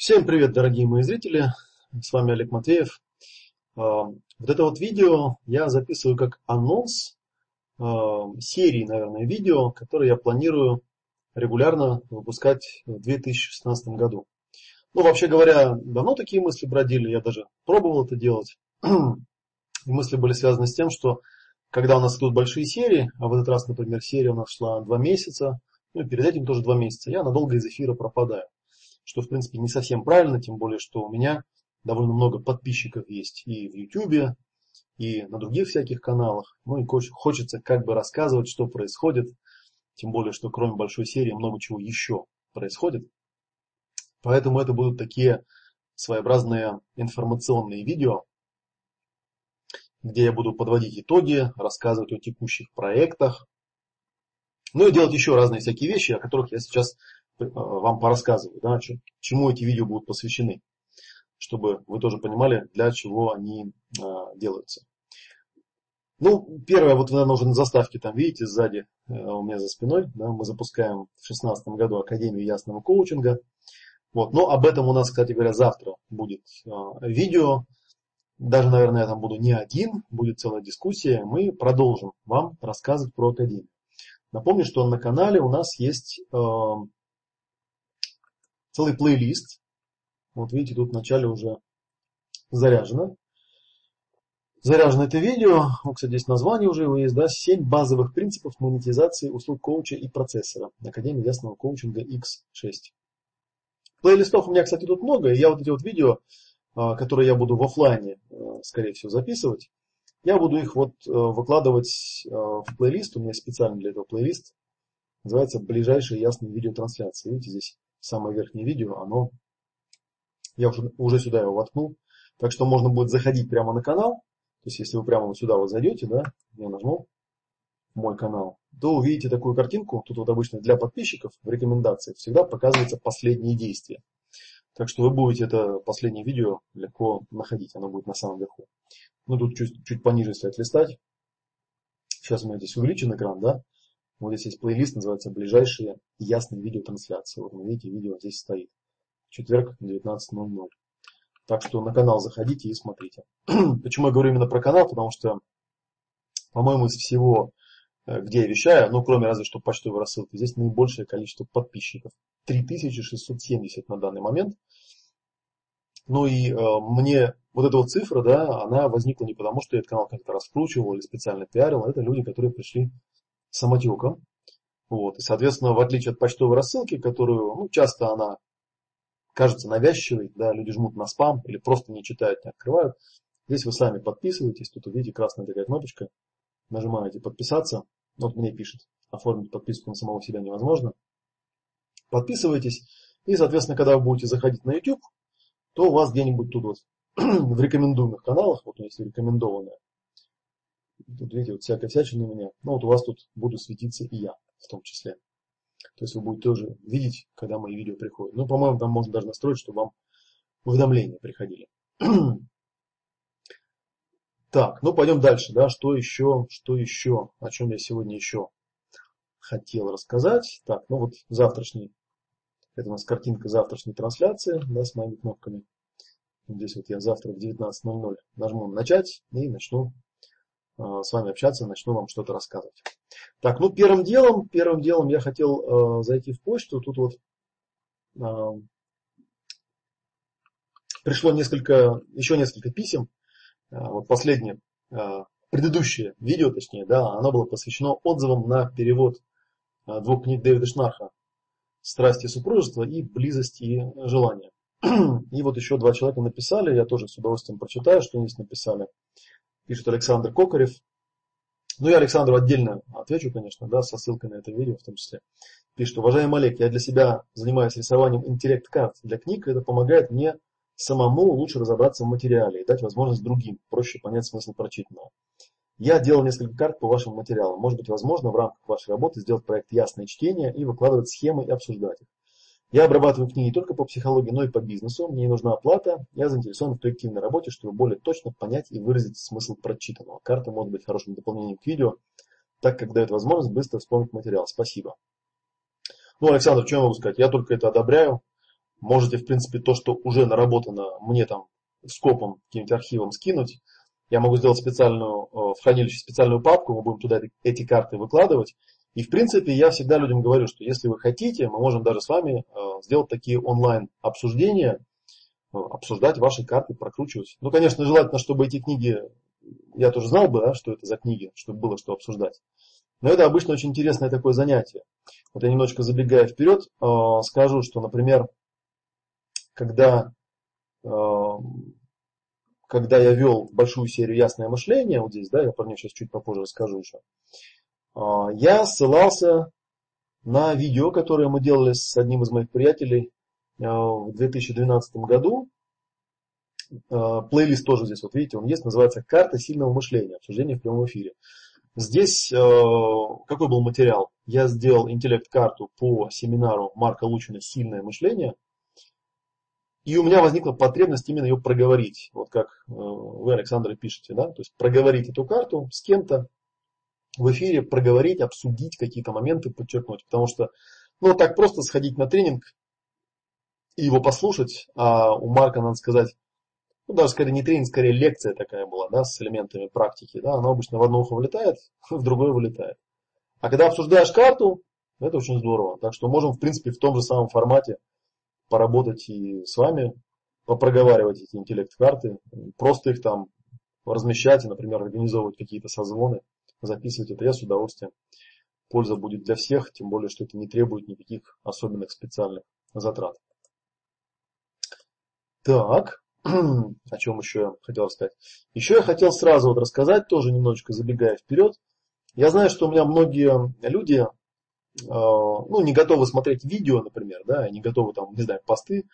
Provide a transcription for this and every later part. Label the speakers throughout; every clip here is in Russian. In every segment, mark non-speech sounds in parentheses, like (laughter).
Speaker 1: Всем привет, дорогие мои зрители! С вами Олег Матвеев. А, вот это вот видео я записываю как анонс а, серии, наверное, видео, которые я планирую регулярно выпускать в 2016 году. Ну, вообще говоря, давно такие мысли бродили, я даже пробовал это делать. (clears throat) Мысли были связаны с тем, что когда у нас идут большие серии, а в этот раз, например, серия у нас шла два месяца, ну и перед этим тоже два месяца, я надолго из эфира пропадаю что в принципе не совсем правильно, тем более, что у меня довольно много подписчиков есть и в YouTube, и на других всяких каналах. Ну и хочется как бы рассказывать, что происходит, тем более, что кроме большой серии много чего еще происходит. Поэтому это будут такие своеобразные информационные видео, где я буду подводить итоги, рассказывать о текущих проектах, ну и делать еще разные всякие вещи, о которых я сейчас вам порассказываю, да, чему эти видео будут посвящены, чтобы вы тоже понимали, для чего они а, делаются. Ну, первое, вот вы, наверное, уже на заставке там видите сзади э, у меня за спиной, да, мы запускаем в 2016 году Академию ясного коучинга. Вот, но об этом у нас, кстати говоря, завтра будет а, видео. Даже, наверное, я там буду не один, будет целая дискуссия. Мы продолжим вам рассказывать про Академию. Напомню, что на канале у нас есть целый плейлист. Вот видите, тут в начале уже заряжено. Заряжено это видео. Вот, кстати, здесь название уже его есть, да, 7 базовых принципов монетизации услуг коуча и процессора. Академия ясного коучинга X6. Плейлистов у меня, кстати, тут много. И я вот эти вот видео, а, которые я буду в офлайне, а, скорее всего, записывать, я буду их вот а, выкладывать в плейлист. У меня специально для этого плейлист. Называется «Ближайшие ясные видеотрансляции». Видите, здесь самое верхнее видео, оно, я уже, уже сюда его воткнул. Так что можно будет заходить прямо на канал. То есть, если вы прямо вот сюда вот зайдете, да, я нажму мой канал, то увидите такую картинку. Тут вот обычно для подписчиков в рекомендациях всегда показывается последние действия. Так что вы будете это последнее видео легко находить. Оно будет на самом верху. Ну, тут чуть, чуть пониже, если отлистать. Сейчас у меня здесь увеличен экран, да. Вот здесь есть плейлист, называется «Ближайшие ясные видеотрансляции». Вот вы видите, видео здесь стоит. Четверг, 19.00. Так что на канал заходите и смотрите. (clears throat) Почему я говорю именно про канал? Потому что, по-моему, из всего, э, где я вещаю, ну, кроме разве что почтовой рассылки, здесь наибольшее количество подписчиков. 3670 на данный момент. Ну и э, мне вот эта вот цифра, да, она возникла не потому, что я этот канал как-то раскручивал или специально пиарил. Это люди, которые пришли самотеком. Вот. И, соответственно, в отличие от почтовой рассылки, которую ну, часто она кажется навязчивой, да, люди жмут на спам или просто не читают, не открывают. Здесь вы сами подписываетесь, тут увидите красная такая кнопочка, нажимаете подписаться, вот мне пишет, оформить подписку на самого себя невозможно. Подписывайтесь, и, соответственно, когда вы будете заходить на YouTube, то у вас где-нибудь тут вот (clears throat) в рекомендуемых каналах, вот если рекомендованное, Тут видите, вот всякая всячина у меня. Ну вот у вас тут буду светиться и я в том числе. То есть вы будете тоже видеть, когда мои видео приходят. Ну, по-моему, там можно даже настроить, чтобы вам уведомления приходили. (clears throat) Так, ну пойдем дальше, да, что еще, что еще, о чем я сегодня еще хотел рассказать. Так, ну вот завтрашний, это у нас картинка завтрашней трансляции, да, с моими кнопками. Здесь вот я завтра в 19.00 нажму начать и начну с вами общаться, начну вам что-то рассказывать. Так, ну первым делом, первым делом я хотел э, зайти в почту. Тут вот э, пришло несколько, еще несколько писем. Э, вот последнее, э, предыдущее видео, точнее, да, оно было посвящено отзывам на перевод э, двух книг Дэвида Шнарха «Страсти супружества» и «Близость и желание». (clears throat) И вот еще два человека написали, я тоже с удовольствием прочитаю, что они написали пишет Александр Кокарев. Ну, я Александру отдельно отвечу, конечно, да, со ссылкой на это видео в том числе. Пишет, уважаемый Олег, я для себя занимаюсь рисованием интеллект-карт для книг, это помогает мне самому лучше разобраться в материале и дать возможность другим проще понять смысл прочитанного. Я делал несколько карт по вашим материалам. Может быть, возможно в рамках вашей работы сделать проект «Ясное чтение» и выкладывать схемы и обсуждать их. Я обрабатываю книги не только по психологии, но и по бизнесу. Мне не нужна оплата. Я заинтересован в коллективной работе, чтобы более точно понять и выразить смысл прочитанного. Карта может быть хорошим дополнением к видео, так как дает возможность быстро вспомнить материал. Спасибо. Ну, Александр, что я могу сказать? Я только это одобряю. Можете, в принципе, то, что уже наработано, мне там скопом, каким-нибудь архивом скинуть. Я могу сделать специальную, э, в хранилище специальную папку, мы будем туда эти карты выкладывать. И, в принципе, я всегда людям говорю, что если вы хотите, мы можем даже с вами э, сделать такие онлайн обсуждения, э, обсуждать ваши карты, прокручивать. Ну, конечно, желательно, чтобы эти книги, я тоже знал бы, да, что это за книги, чтобы было что обсуждать. Но это обычно очень интересное такое занятие. Вот я немножечко забегая вперед, скажу, что, например, когда когда я вел большую серию «Ясное мышление», вот здесь, да, я про нее сейчас чуть попозже расскажу еще, я ссылался на видео, которое мы делали с одним из моих приятелей а, в 2012 году. А, плейлист тоже здесь, вот видите, он есть, называется «Карта сильного мышления. Обсуждение в прямом эфире». Здесь какой был материал? Я сделал интеллект-карту по семинару Марка Лучина «Сильное мышление», и у меня возникла потребность именно ее проговорить. Вот как э, вы, Александр, пишете, да? То есть проговорить эту карту с кем-то в эфире, проговорить, обсудить какие-то моменты, подчеркнуть. Потому что, ну, так просто сходить на тренинг и его послушать, а у Марка, надо сказать, ну, даже скорее не тренинг, скорее лекция такая была, да, с элементами практики, да, она обычно в одно ухо вылетает, (laughs) в другое вылетает. А когда обсуждаешь карту, это очень здорово. Так что можем, в принципе, в том же самом формате поработать и с вами, попроговаривать эти интеллект-карты, просто их там размещать и, например, организовывать какие-то созвоны, записывать это я с удовольствием. Польза будет для всех, тем более, что это не требует никаких особенных специальных затрат. Так, (clears throat) о чем еще я хотел рассказать? Еще я хотел сразу вот рассказать, тоже немножечко забегая вперед. Я знаю, что у меня многие люди Э, ну, не готовы смотреть видео, например, да, не готовы там, не знаю, посты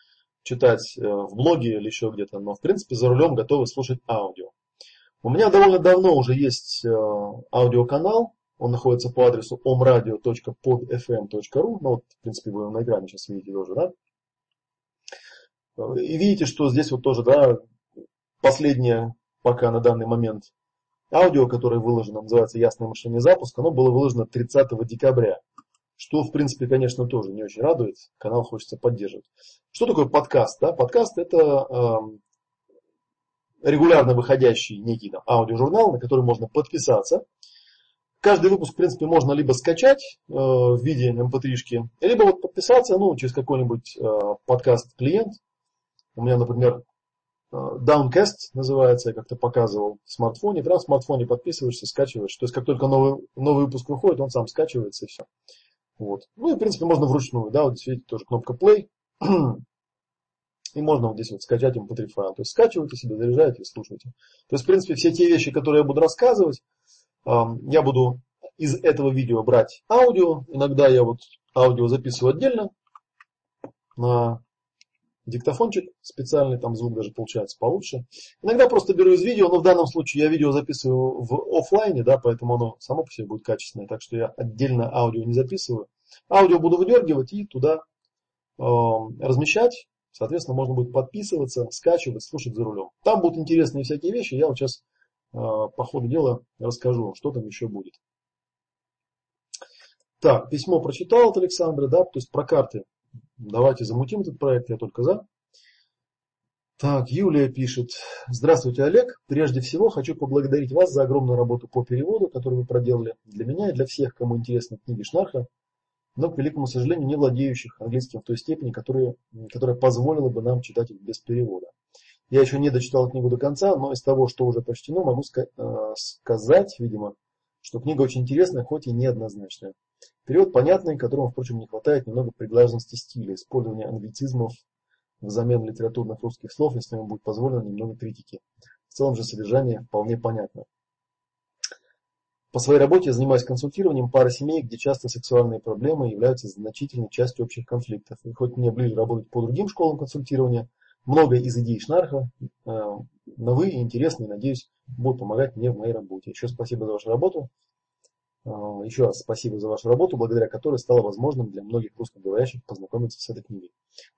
Speaker 1: читать э, в блоге или еще где-то, но в принципе за рулем готовы слушать аудио. У меня довольно давно уже есть э, аудиоканал, он находится по адресу omradio.podfm.ru, ну вот, в принципе, вы его на экране сейчас видите тоже, да. И видите, что здесь вот тоже, да, последнее пока на данный момент аудио, которое выложено, называется «Ясное мышление запуск», оно было выложено 30 декабря. Что, в принципе, конечно, тоже не очень радует. Канал хочется поддерживать. Что такое подкаст? Да? Подкаст это э, регулярно выходящий некий там, аудиожурнал, на который можно подписаться. Каждый выпуск, в принципе, можно либо скачать э, в виде mp3-шки, эм либо вот подписаться ну, через какой-нибудь э, подкаст-клиент. У меня, например, э, Downcast называется, я как-то показывал в смартфоне. Прямо в смартфоне подписываешься, скачиваешь. То есть, как только новый, новый выпуск выходит, он сам скачивается и все. Вот. Ну и в принципе можно вручную, да, вот здесь видите тоже кнопка play. (clears throat) И можно вот здесь вот скачать mp3 файл. То есть скачиваете себе, заряжаете и слушаете. То есть в принципе все те вещи, которые я буду рассказывать, я буду из этого видео брать аудио. Иногда я вот аудио записываю отдельно на диктофончик специальный, там звук даже получается получше. Иногда просто беру из видео, но в данном случае я видео записываю в офлайне, да, поэтому оно само по себе будет качественное, так что я отдельно аудио не записываю. Аудио буду выдергивать и туда э, размещать. Соответственно, можно будет подписываться, скачивать, слушать за рулем. Там будут интересные всякие вещи. Я вот сейчас э, по ходу дела расскажу, что там еще будет. Так, письмо прочитал от Александра, да, то есть про карты Давайте замутим этот проект, я только за. Так, Юлия пишет. Здравствуйте, Олег. Прежде всего хочу поблагодарить вас за огромную работу по переводу, которую вы проделали для меня и для всех, кому интересны книги Шнарха, но, к великому сожалению, не владеющих английским в той степени, которая, которая позволила бы нам читать их без перевода. Я еще не дочитал книгу до конца, но из того, что уже прочтено, могу э, сказать, видимо, что книга очень интересная, хоть и неоднозначная. Перевод понятный, которому, впрочем, не хватает немного приглаженности стиля, использования англицизмов взамен литературных русских слов, если ему будет позволено немного критики. В целом же содержание вполне понятно. По своей работе я занимаюсь консультированием пары семей, где часто сексуальные проблемы являются значительной частью общих конфликтов. И хоть мне ближе работать по другим школам консультирования, многое из идей Шнарха э, новые и интересные, надеюсь, будут помогать мне в моей работе. Еще спасибо за вашу работу. А, еще раз спасибо за вашу работу, благодаря которой стало возможным для многих русскоговорящих познакомиться с этой книгой.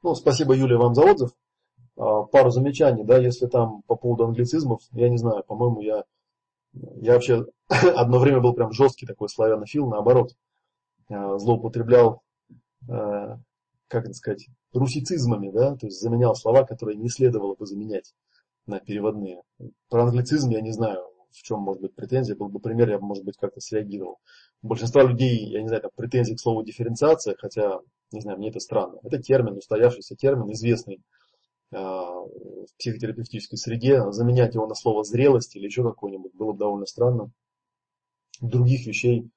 Speaker 1: Ну, спасибо, Юлия, вам за отзыв. А, пару замечаний, да, если там по поводу англицизмов, я не знаю, по-моему, я, я вообще (coughs) одно время был прям жесткий такой славянофил, наоборот, а, злоупотреблял, как это сказать, русицизмами, да, то есть заменял слова, которые не следовало бы заменять на переводные. Про англицизм я не знаю, в чем может быть претензия, был бы пример, я бы, может быть, как-то среагировал. У большинства людей, я не знаю, там претензии к слову дифференциация, хотя, не знаю, мне это странно. Это термин, устоявшийся термин, известный э, в психотерапевтической среде. Заменять его на слово зрелость или еще какое-нибудь было бы довольно странно. Других вещей,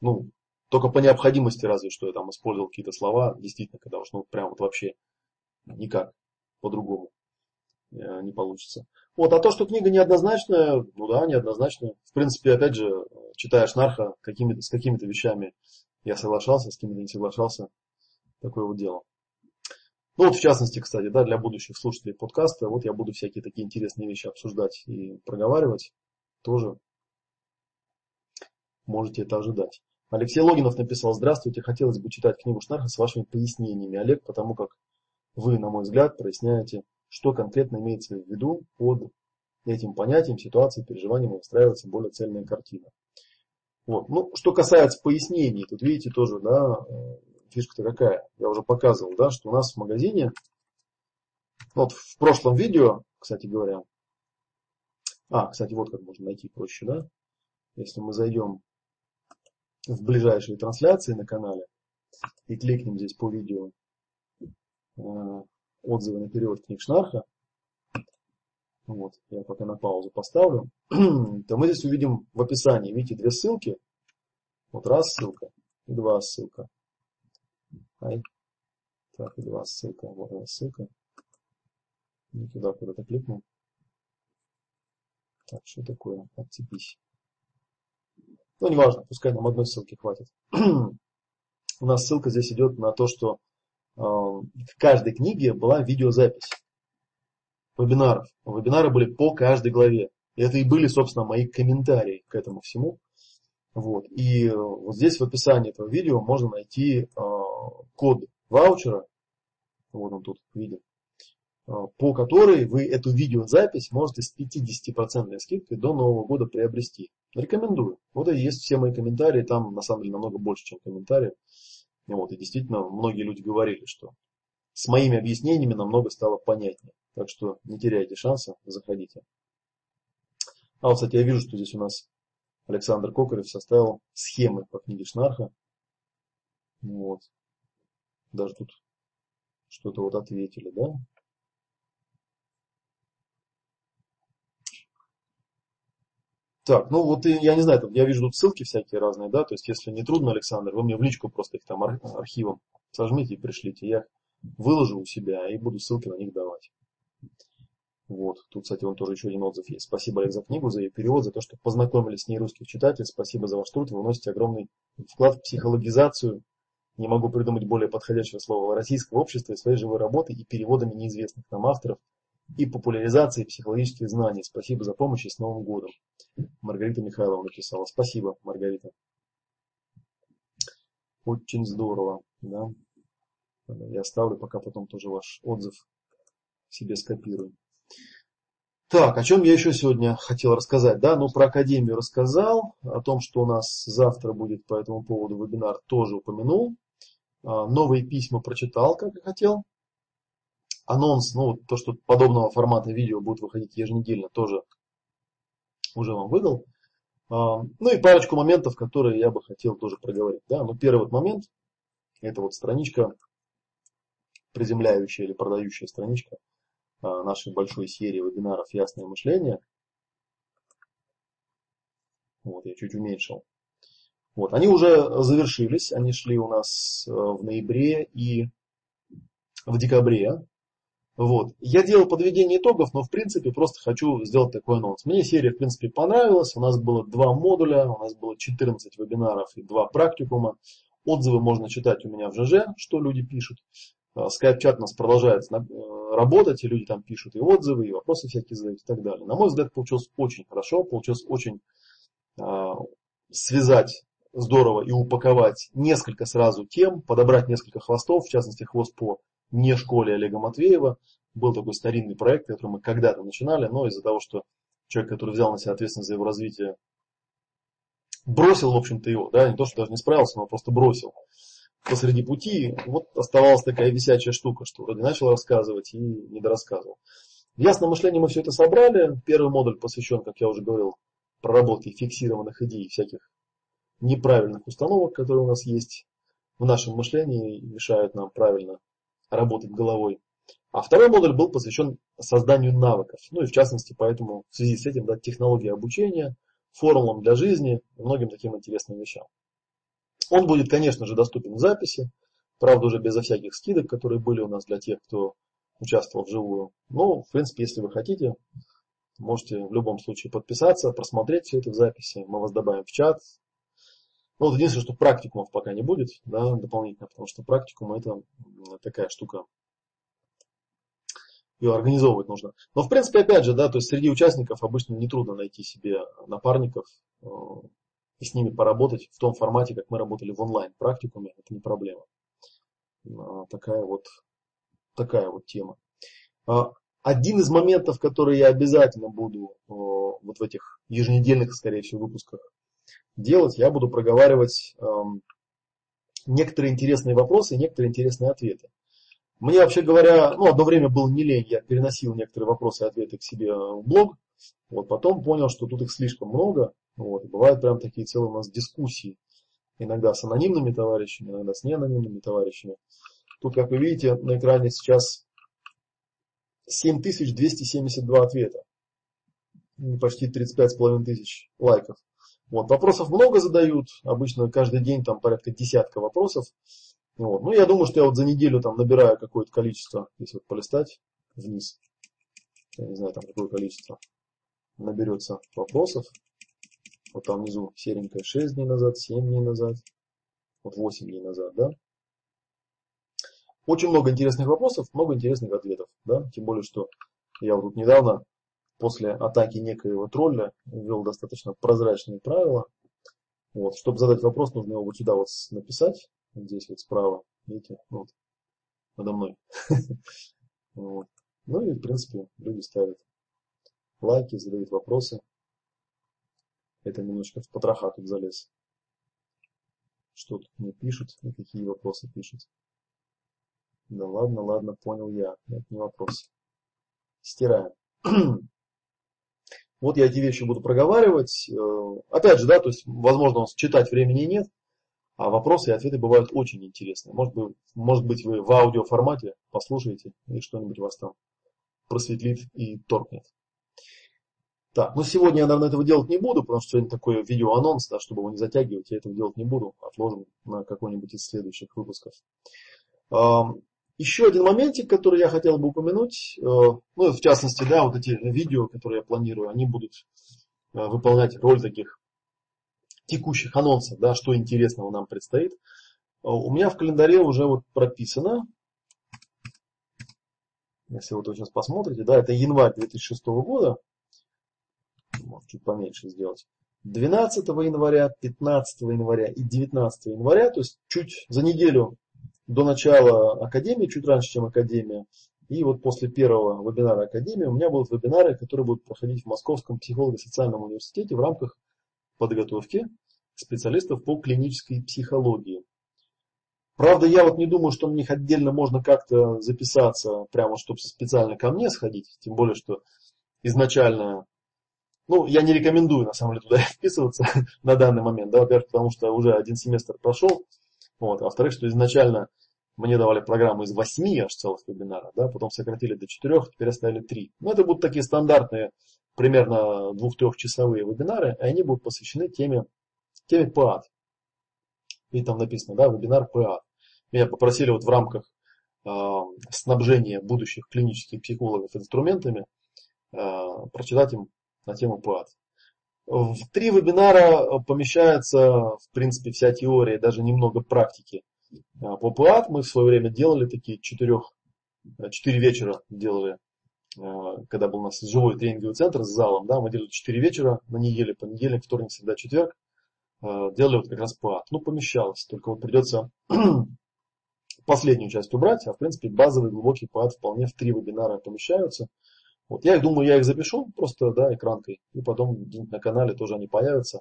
Speaker 1: ну, только по необходимости разве что я там использовал какие-то слова, действительно, когда уж ну прям вот вообще никак по-другому э, не получится. Вот, а то, что книга неоднозначная, ну да, неоднозначная. В принципе, опять же, читая Шнарха, какими с какими-то вещами я соглашался, с какими-то не соглашался. Такое вот дело. Ну вот, в частности, кстати, да, для будущих слушателей подкаста, вот я буду всякие такие интересные вещи обсуждать и проговаривать. Тоже можете это ожидать. Алексей Логинов написал, здравствуйте, хотелось бы читать книгу Шнарха с вашими пояснениями, Олег, потому как вы, на мой взгляд, проясняете, что конкретно имеется в виду под этим понятием, ситуацией, переживанием и выстраивается более цельная картина. Вот. Ну, что касается пояснений, тут видите тоже, да, фишка-то какая. Я уже показывал, да, что у нас в магазине, вот в прошлом видео, кстати говоря, а, кстати, вот как можно найти проще, да, если мы зайдем в ближайшие трансляции на канале и кликнем здесь по видео э, отзывы на перевод книг Шнарха, вот, я пока на паузу поставлю, (clears throat) то мы здесь увидим в описании, видите, две ссылки. Вот раз ссылка два ссылка. Ай. Так, два ссылка. Вот она ссылка. Не туда куда-то кликнул. Так, что такое? Отцепись. Ну, неважно, пускай нам одной ссылки хватит. (clears throat) У нас ссылка здесь идет на то, что э, в каждой книге была видеозапись вебинаров. Вебинары были по каждой главе. И это и были, собственно, мои комментарии к этому всему. Вот. И э, вот здесь в описании этого видео можно найти э, код ваучера, вот он тут виден, э, по которой вы эту видеозапись можете с 50% скидкой до Нового года приобрести. Рекомендую. Вот и есть все мои комментарии, там на самом деле намного больше, чем комментарии. Вот, и действительно, многие люди говорили, что с моими объяснениями намного стало понятнее. Так что не теряйте шанса, заходите. А вот, кстати, я вижу, что здесь у нас Александр Кокарев составил схемы по книге Шнарха. Вот. Даже тут что-то вот ответили, да? Так, ну вот я не знаю, я вижу тут ссылки всякие разные, да, то есть если не трудно, Александр, вы мне в личку просто их там архивом сожмите и пришлите, я выложу у себя и буду ссылки на них давать. Вот, тут, кстати, он тоже еще один отзыв есть. Спасибо, Олег, за книгу, за ее перевод, за то, что познакомили с ней русских читателей. Спасибо за ваш труд, вы вносите огромный вклад в психологизацию, не могу придумать более подходящего слова, российского общества и своей живой работы и переводами неизвестных нам авторов и популяризации психологических знаний. Спасибо за помощь и с Новым годом. Маргарита Михайловна написала. Спасибо, Маргарита. Очень здорово. Да? Я оставлю пока потом тоже ваш отзыв себе скопирую. Так, о чем я еще сегодня хотел рассказать? Да, ну про Академию рассказал, о том, что у нас завтра будет по этому поводу вебинар, тоже упомянул. А, новые письма прочитал, как и хотел анонс, ну, то, что подобного формата видео будет выходить еженедельно, тоже уже вам выдал. А, ну и парочку моментов, которые я бы хотел тоже проговорить. Да? Ну, первый вот момент, это вот страничка, приземляющая или продающая страничка нашей большой серии вебинаров «Ясное мышление». Вот, я чуть уменьшил. Вот, они уже завершились, они шли у нас э, в ноябре и в декабре. Вот. Я делал подведение итогов, но в принципе просто хочу сделать такой анонс. Мне серия в принципе понравилась. У нас было два модуля, у нас было 14 вебинаров и два практикума. Отзывы можно читать у меня в ЖЖ, что люди пишут. А, скайп-чат у нас продолжает э, работать, и люди там пишут и отзывы, и вопросы всякие задают и так далее. На мой взгляд, получилось очень хорошо, получилось очень э, связать здорово и упаковать несколько сразу тем, подобрать несколько хвостов, в частности хвост по не школе Олега Матвеева. Был такой старинный проект, который мы когда-то начинали, но из-за того, что человек, который взял на себя ответственность за его развитие, бросил, в общем-то, его, да, не то, что даже не справился, но просто бросил. Посреди пути, вот оставалась такая висячая штука, что вроде начал рассказывать и не дорассказывал. В ясном мышлении мы все это собрали. Первый модуль посвящен, как я уже говорил, проработке фиксированных идей, всяких неправильных установок, которые у нас есть в нашем мышлении и мешают нам правильно работать головой. А второй модуль был посвящен созданию навыков. Ну и в частности, поэтому в связи с этим да, технологии обучения, формулам для жизни и многим таким интересным вещам. Он будет, конечно же, доступен в записи, правда уже безо всяких скидок, которые были у нас для тех, кто участвовал вживую. Но, в принципе, если вы хотите, можете в любом случае подписаться, просмотреть все это в записи. Мы вас добавим в чат. Ну, вот единственное, что практикумов пока не будет, да, дополнительно, потому что практикум это такая штука, ее организовывать нужно. Но, в принципе, опять же, да, то есть среди участников обычно нетрудно найти себе напарников э, и с ними поработать в том формате, как мы работали в онлайн практикуме, это не проблема. А, такая вот такая вот тема. А, один из моментов, который я обязательно буду вот в этих еженедельных, скорее всего, выпусках делать, я буду проговаривать эм, некоторые интересные вопросы и некоторые интересные ответы. Мне, вообще говоря, ну, одно время было не лень, я переносил некоторые вопросы и ответы к себе в блог, вот, потом понял, что тут их слишком много, вот, бывают прям такие целые у нас дискуссии, иногда с анонимными товарищами, иногда с неанонимными товарищами. Тут, как вы видите, на экране сейчас 7272 ответа. Почти 35,5 тысяч лайков. Вот, вопросов много задают, обычно каждый день там порядка десятка вопросов. Вот. Ну, я думаю, что я вот за неделю там набираю какое-то количество, если вот полистать вниз, я не знаю, там какое количество наберется вопросов. Вот там внизу серенькая 6 дней назад, 7 дней назад, вот 8 дней назад, да. Очень много интересных вопросов, много интересных ответов. Да? Тем более, что я вот тут недавно после атаки некоего тролля ввел достаточно прозрачные правила. Вот, чтобы задать вопрос, нужно его вот сюда вот написать. Здесь вот справа. Видите? Вот. Надо мной. (laughs) Ну и, в принципе, люди ставят лайки, задают вопросы. Это немножко в потроха тут залез. Что тут мне пишут и какие вопросы пишут. Да ладно, ладно, понял я. Это не вопрос. Стираем. (clears throat) вот я эти вещи буду проговаривать. Э, опять же, да, то есть, возможно, читать времени нет, а вопросы и ответы бывают очень интересные. Может быть, может быть вы в аудиоформате послушаете и что-нибудь вас там просветлит и торкнет. Так, ну сегодня я, наверное, этого делать не буду, потому что сегодня такой видеоанонс, да, чтобы его не затягивать, я этого делать не буду. Отложим на какой-нибудь из следующих выпусков. Еще один моментик, который я хотел бы упомянуть, э, ну, в частности, да, вот эти видео, которые я планирую, они будут э, выполнять роль таких текущих анонсов, да, что интересного нам предстоит. Э, у меня в календаре уже вот прописано, если вот вы сейчас посмотрите, да, это январь 2006 года, может чуть поменьше сделать, 12 января, 15 января и 19 января, то есть чуть за неделю до начала Академии, чуть раньше, чем Академия. И вот после первого вебинара Академии у меня будут вебинары, которые будут проходить в Московском психолого-социальном университете в рамках подготовки специалистов по клинической психологии. Правда, я вот не думаю, что на них отдельно можно как-то записаться, прямо чтобы специально ко мне сходить. Тем более, что изначально, ну, я не рекомендую на самом деле туда (laughs) вписываться (laughs) на данный момент. Да, во-первых, потому что уже один семестр прошел, вот. А во-вторых, что изначально мне давали программу из 8 аж целых вебинаров, да, потом сократили до 4, теперь оставили 3. Но это будут такие стандартные, примерно 2-3-часовые вебинары, и они будут посвящены теме, теме ПАД. И там написано, да, вебинар ПАД. Меня попросили вот в рамках э, снабжения будущих клинических психологов инструментами э, прочитать им на тему ПАД. В три вебинара э, помещается, в принципе, вся теория, даже немного практики. А, по ПАТ мы в свое время делали такие четырех, э, четыре вечера делали, э, когда был у нас живой тренинговый центр с залом, да, мы делали четыре вечера на неделе, понедельник, вторник, среда, четверг, делали вот как раз ПАТ. Ну, помещалось, только вот придется (clears throat) последнюю часть убрать, а в принципе базовый глубокий ПАТ вполне в три вебинара помещаются. Вот я думаю, я их запишу просто, да, экранкой, и потом на канале тоже они появятся,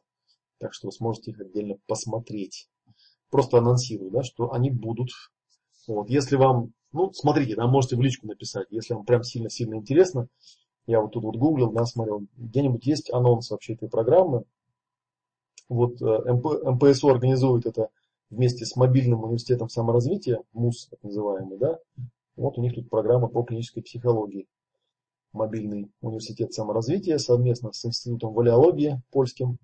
Speaker 1: так что вы сможете их отдельно посмотреть. просто анонсирую, да, что они будут. Вот. Если вам, ну, смотрите, да, можете в личку написать, если вам прям сильно-сильно интересно. Я вот тут вот гуглил, да, смотрел, где-нибудь есть анонс вообще этой программы. Вот э, МП, МПСУ организует это вместе с мобильным университетом саморазвития, МУС так называемый, да. Вот у них тут программа по клинической психологии. Мобильный университет саморазвития совместно с Институтом валиологии польским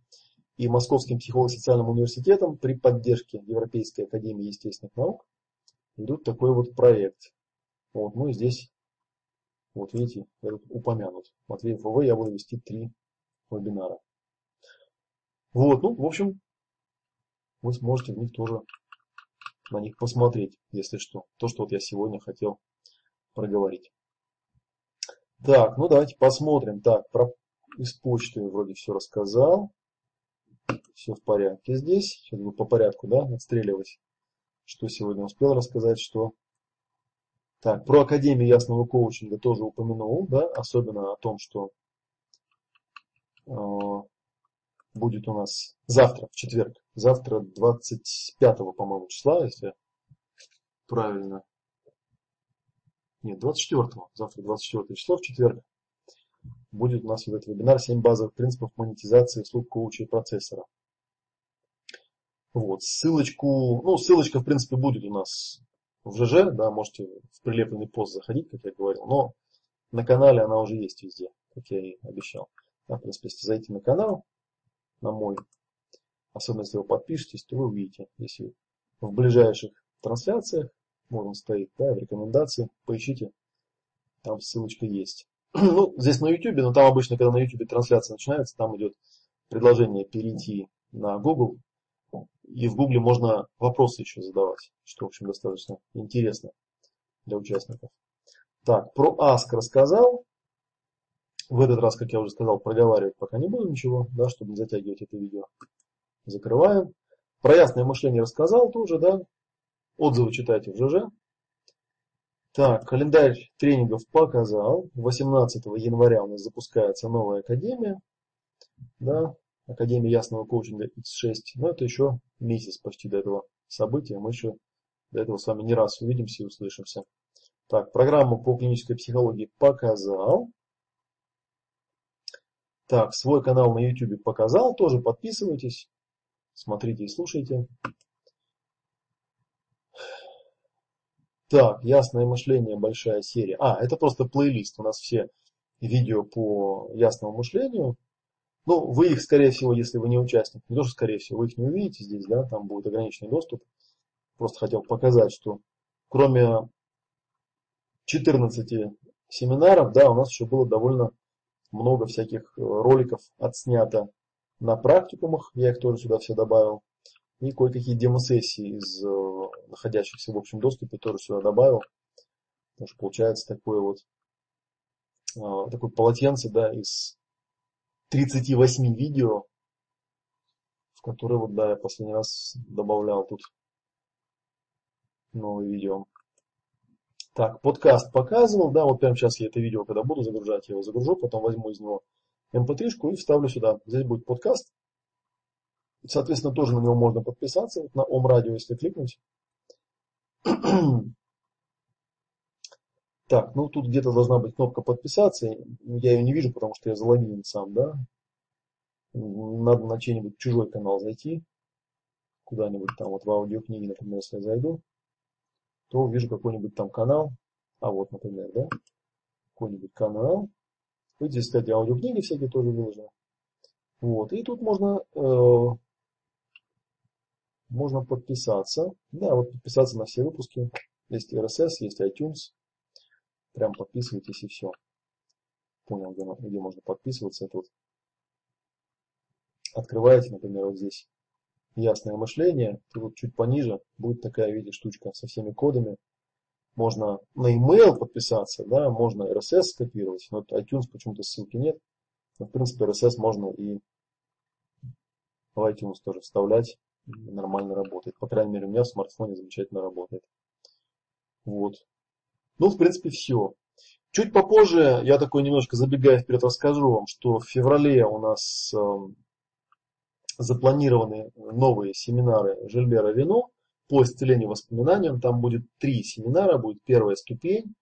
Speaker 1: и Московским психолого-социальным университетом при поддержке Европейской академии естественных наук идут такой вот проект. Вот, ну и здесь, вот видите, упомянут. Матвеев ВВ я буду вести три вебинара. Вот, ну, в общем, вы сможете в них тоже на них посмотреть, если что. То, что вот я сегодня хотел проговорить. Так, ну давайте посмотрим. Так, про из почты вроде все рассказал. Все в порядке здесь. Сейчас буду по порядку, да, отстреливать. Что сегодня успел рассказать, что... Так, про Академию ясного коучинга тоже упомянул, да, особенно о том, что э, будет у нас завтра, в четверг. Завтра 25, по-моему, числа, если правильно. Нет, 24. Завтра 24 число, в четверг. Будет у нас вот этот вебинар «7 базовых принципов монетизации услуг коуча и процессора». Вот, ссылочку, ну, ссылочка, в принципе, будет у нас в ЖЖ, да, можете в прилепленный пост заходить, как я говорил, но на канале она уже есть везде, как я и обещал. Да, в принципе, если зайти на канал, на мой, особенно если вы подпишетесь, то вы увидите, если в ближайших трансляциях, он стоит, да, в рекомендации, поищите, там ссылочка есть. (clears throat) ну, здесь на YouTube, но там обычно, когда на YouTube трансляция начинается, там идет предложение перейти на Google, и в Гугле можно вопросы еще задавать, что, в общем, достаточно интересно для участников. Так, про Ask рассказал. В этот раз, как я уже сказал, проговаривать пока не буду ничего, да, чтобы не затягивать это видео. Закрываем. Про ясное мышление рассказал тоже, да. Отзывы читайте в ЖЖ. Так, календарь тренингов показал. 18 января у нас запускается новая академия. Да, Академия ясного коучинга X6. Но это еще месяц почти до этого события. Мы еще до этого с вами не раз увидимся и услышимся. Так, программу по клинической психологии показал. Так, свой канал на YouTube показал. Тоже подписывайтесь. Смотрите и слушайте. Так, ясное мышление, большая серия. А, это просто плейлист. У нас все видео по ясному мышлению ну, вы их, скорее всего, если вы не участник, не то, что скорее всего, вы их не увидите здесь, да, там будет ограниченный доступ. Просто хотел показать, что кроме 14 семинаров, да, у нас еще было довольно много всяких э, роликов отснято на практикумах, я их тоже сюда все добавил. И кое-какие демосессии из э, находящихся в общем доступе тоже сюда добавил. Потому что получается такое вот, э, такое полотенце, да, из 38 видео, в которые вот, да, я последний раз добавлял тут новые видео. Так, подкаст показывал, да, вот прямо сейчас я это видео, когда буду загружать, я его загружу, потом возьму из него mp3 и вставлю сюда. Здесь будет подкаст. Соответственно, тоже на него можно подписаться, вот на Ом Радио, если кликнуть. (clears throat) Так, ну тут где-то должна быть кнопка подписаться. Я ее не вижу, потому что я залогинен сам, да. Надо на чей-нибудь чужой канал зайти. Куда-нибудь там, вот в аудиокниге, например, если я зайду, то увижу какой-нибудь там канал. А вот, например, да, какой-нибудь канал. Вот здесь, кстати, аудиокниги всякие тоже выложены. Вот, и тут можно, э, можно подписаться. Да, вот подписаться на все выпуски. Есть RSS, есть iTunes. Прям подписывайтесь и все. Понял, где, где можно подписываться. Это вот открываете, например, вот здесь ясное мышление, то вот чуть пониже будет такая, видите, штучка со всеми кодами. Можно на email подписаться, да, можно RSS скопировать, но iTunes почему-то ссылки нет. Но, в принципе, RSS можно и в iTunes тоже вставлять, нормально работает. По крайней мере, у меня в смартфоне замечательно работает. Вот. Ну, в принципе, все. Чуть попозже, я такой немножко забегая вперед, расскажу вам, что в феврале у нас эм, запланированы новые семинары Жильбера Рено. по исцелению воспоминаниям. Там будет три семинара. Будет первая ступень,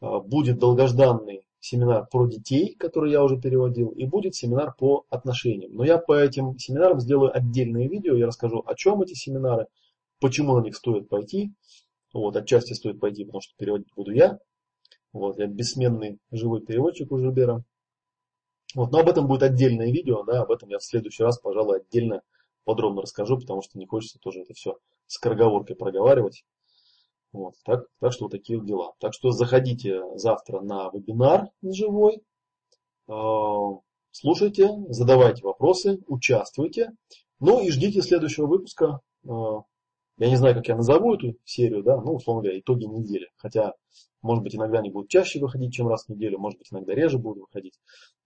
Speaker 1: а, будет долгожданный семинар про детей, который я уже переводил, и будет семинар по отношениям. Но я по этим семинарам сделаю отдельное видео, я расскажу, о чем эти семинары, почему на них стоит пойти. Вот, отчасти стоит пойти, потому что переводить буду я. Вот, я бессменный живой переводчик у Жильбера. Вот, но об этом будет отдельное видео, да, об этом я в следующий раз, пожалуй, отдельно подробно расскажу, потому что не хочется тоже это все скороговоркой проговаривать. Вот, так, так что вот такие вот дела. Так что заходите завтра на вебинар живой, э, слушайте, задавайте вопросы, участвуйте. Ну и ждите следующего выпуска. Э, я не знаю, как я назову эту серию, да, ну, условно говоря, итоги недели. Хотя, может быть, иногда они будут чаще выходить, чем раз в неделю, может быть, иногда реже будут выходить.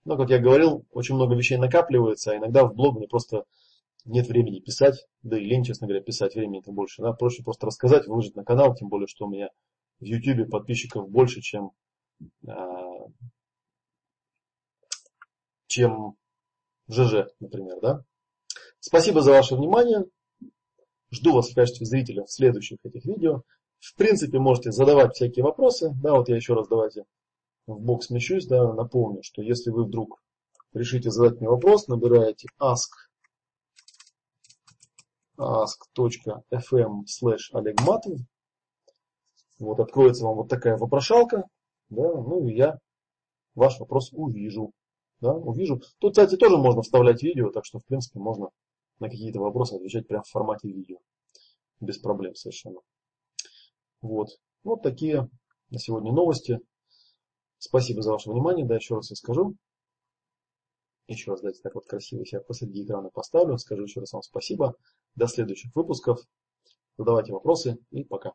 Speaker 1: Но, как я говорил, очень много вещей накапливается, а иногда в блог мне просто нет времени писать, да и лень, честно говоря, писать времени-то больше. Да? Проще просто рассказать, выложить на канал, тем более, что у меня в YouTube подписчиков больше, чем, а, чем ЖЖ, например. Да? Спасибо за ваше внимание. Жду вас в качестве зрителя в следующих этих видео. В принципе, можете задавать всякие вопросы. Да, вот я еще раз давайте в бок смещусь, да, напомню, что если вы вдруг решите задать мне вопрос, набираете ask ask.fm slash олегматов. Вот откроется вам вот такая вопрошалка, да, ну и я ваш вопрос увижу. Да, увижу. Тут, кстати, тоже можно вставлять видео, так что, в принципе, можно на какие-то вопросы отвечать прямо в формате видео. Без проблем совершенно. Вот. Вот такие на сегодня новости. Спасибо за ваше внимание. Да, еще раз я скажу. Еще раз дайте так вот красиво себя посреди экрана поставлю. Скажу еще раз вам спасибо. До следующих выпусков. Задавайте вопросы и пока.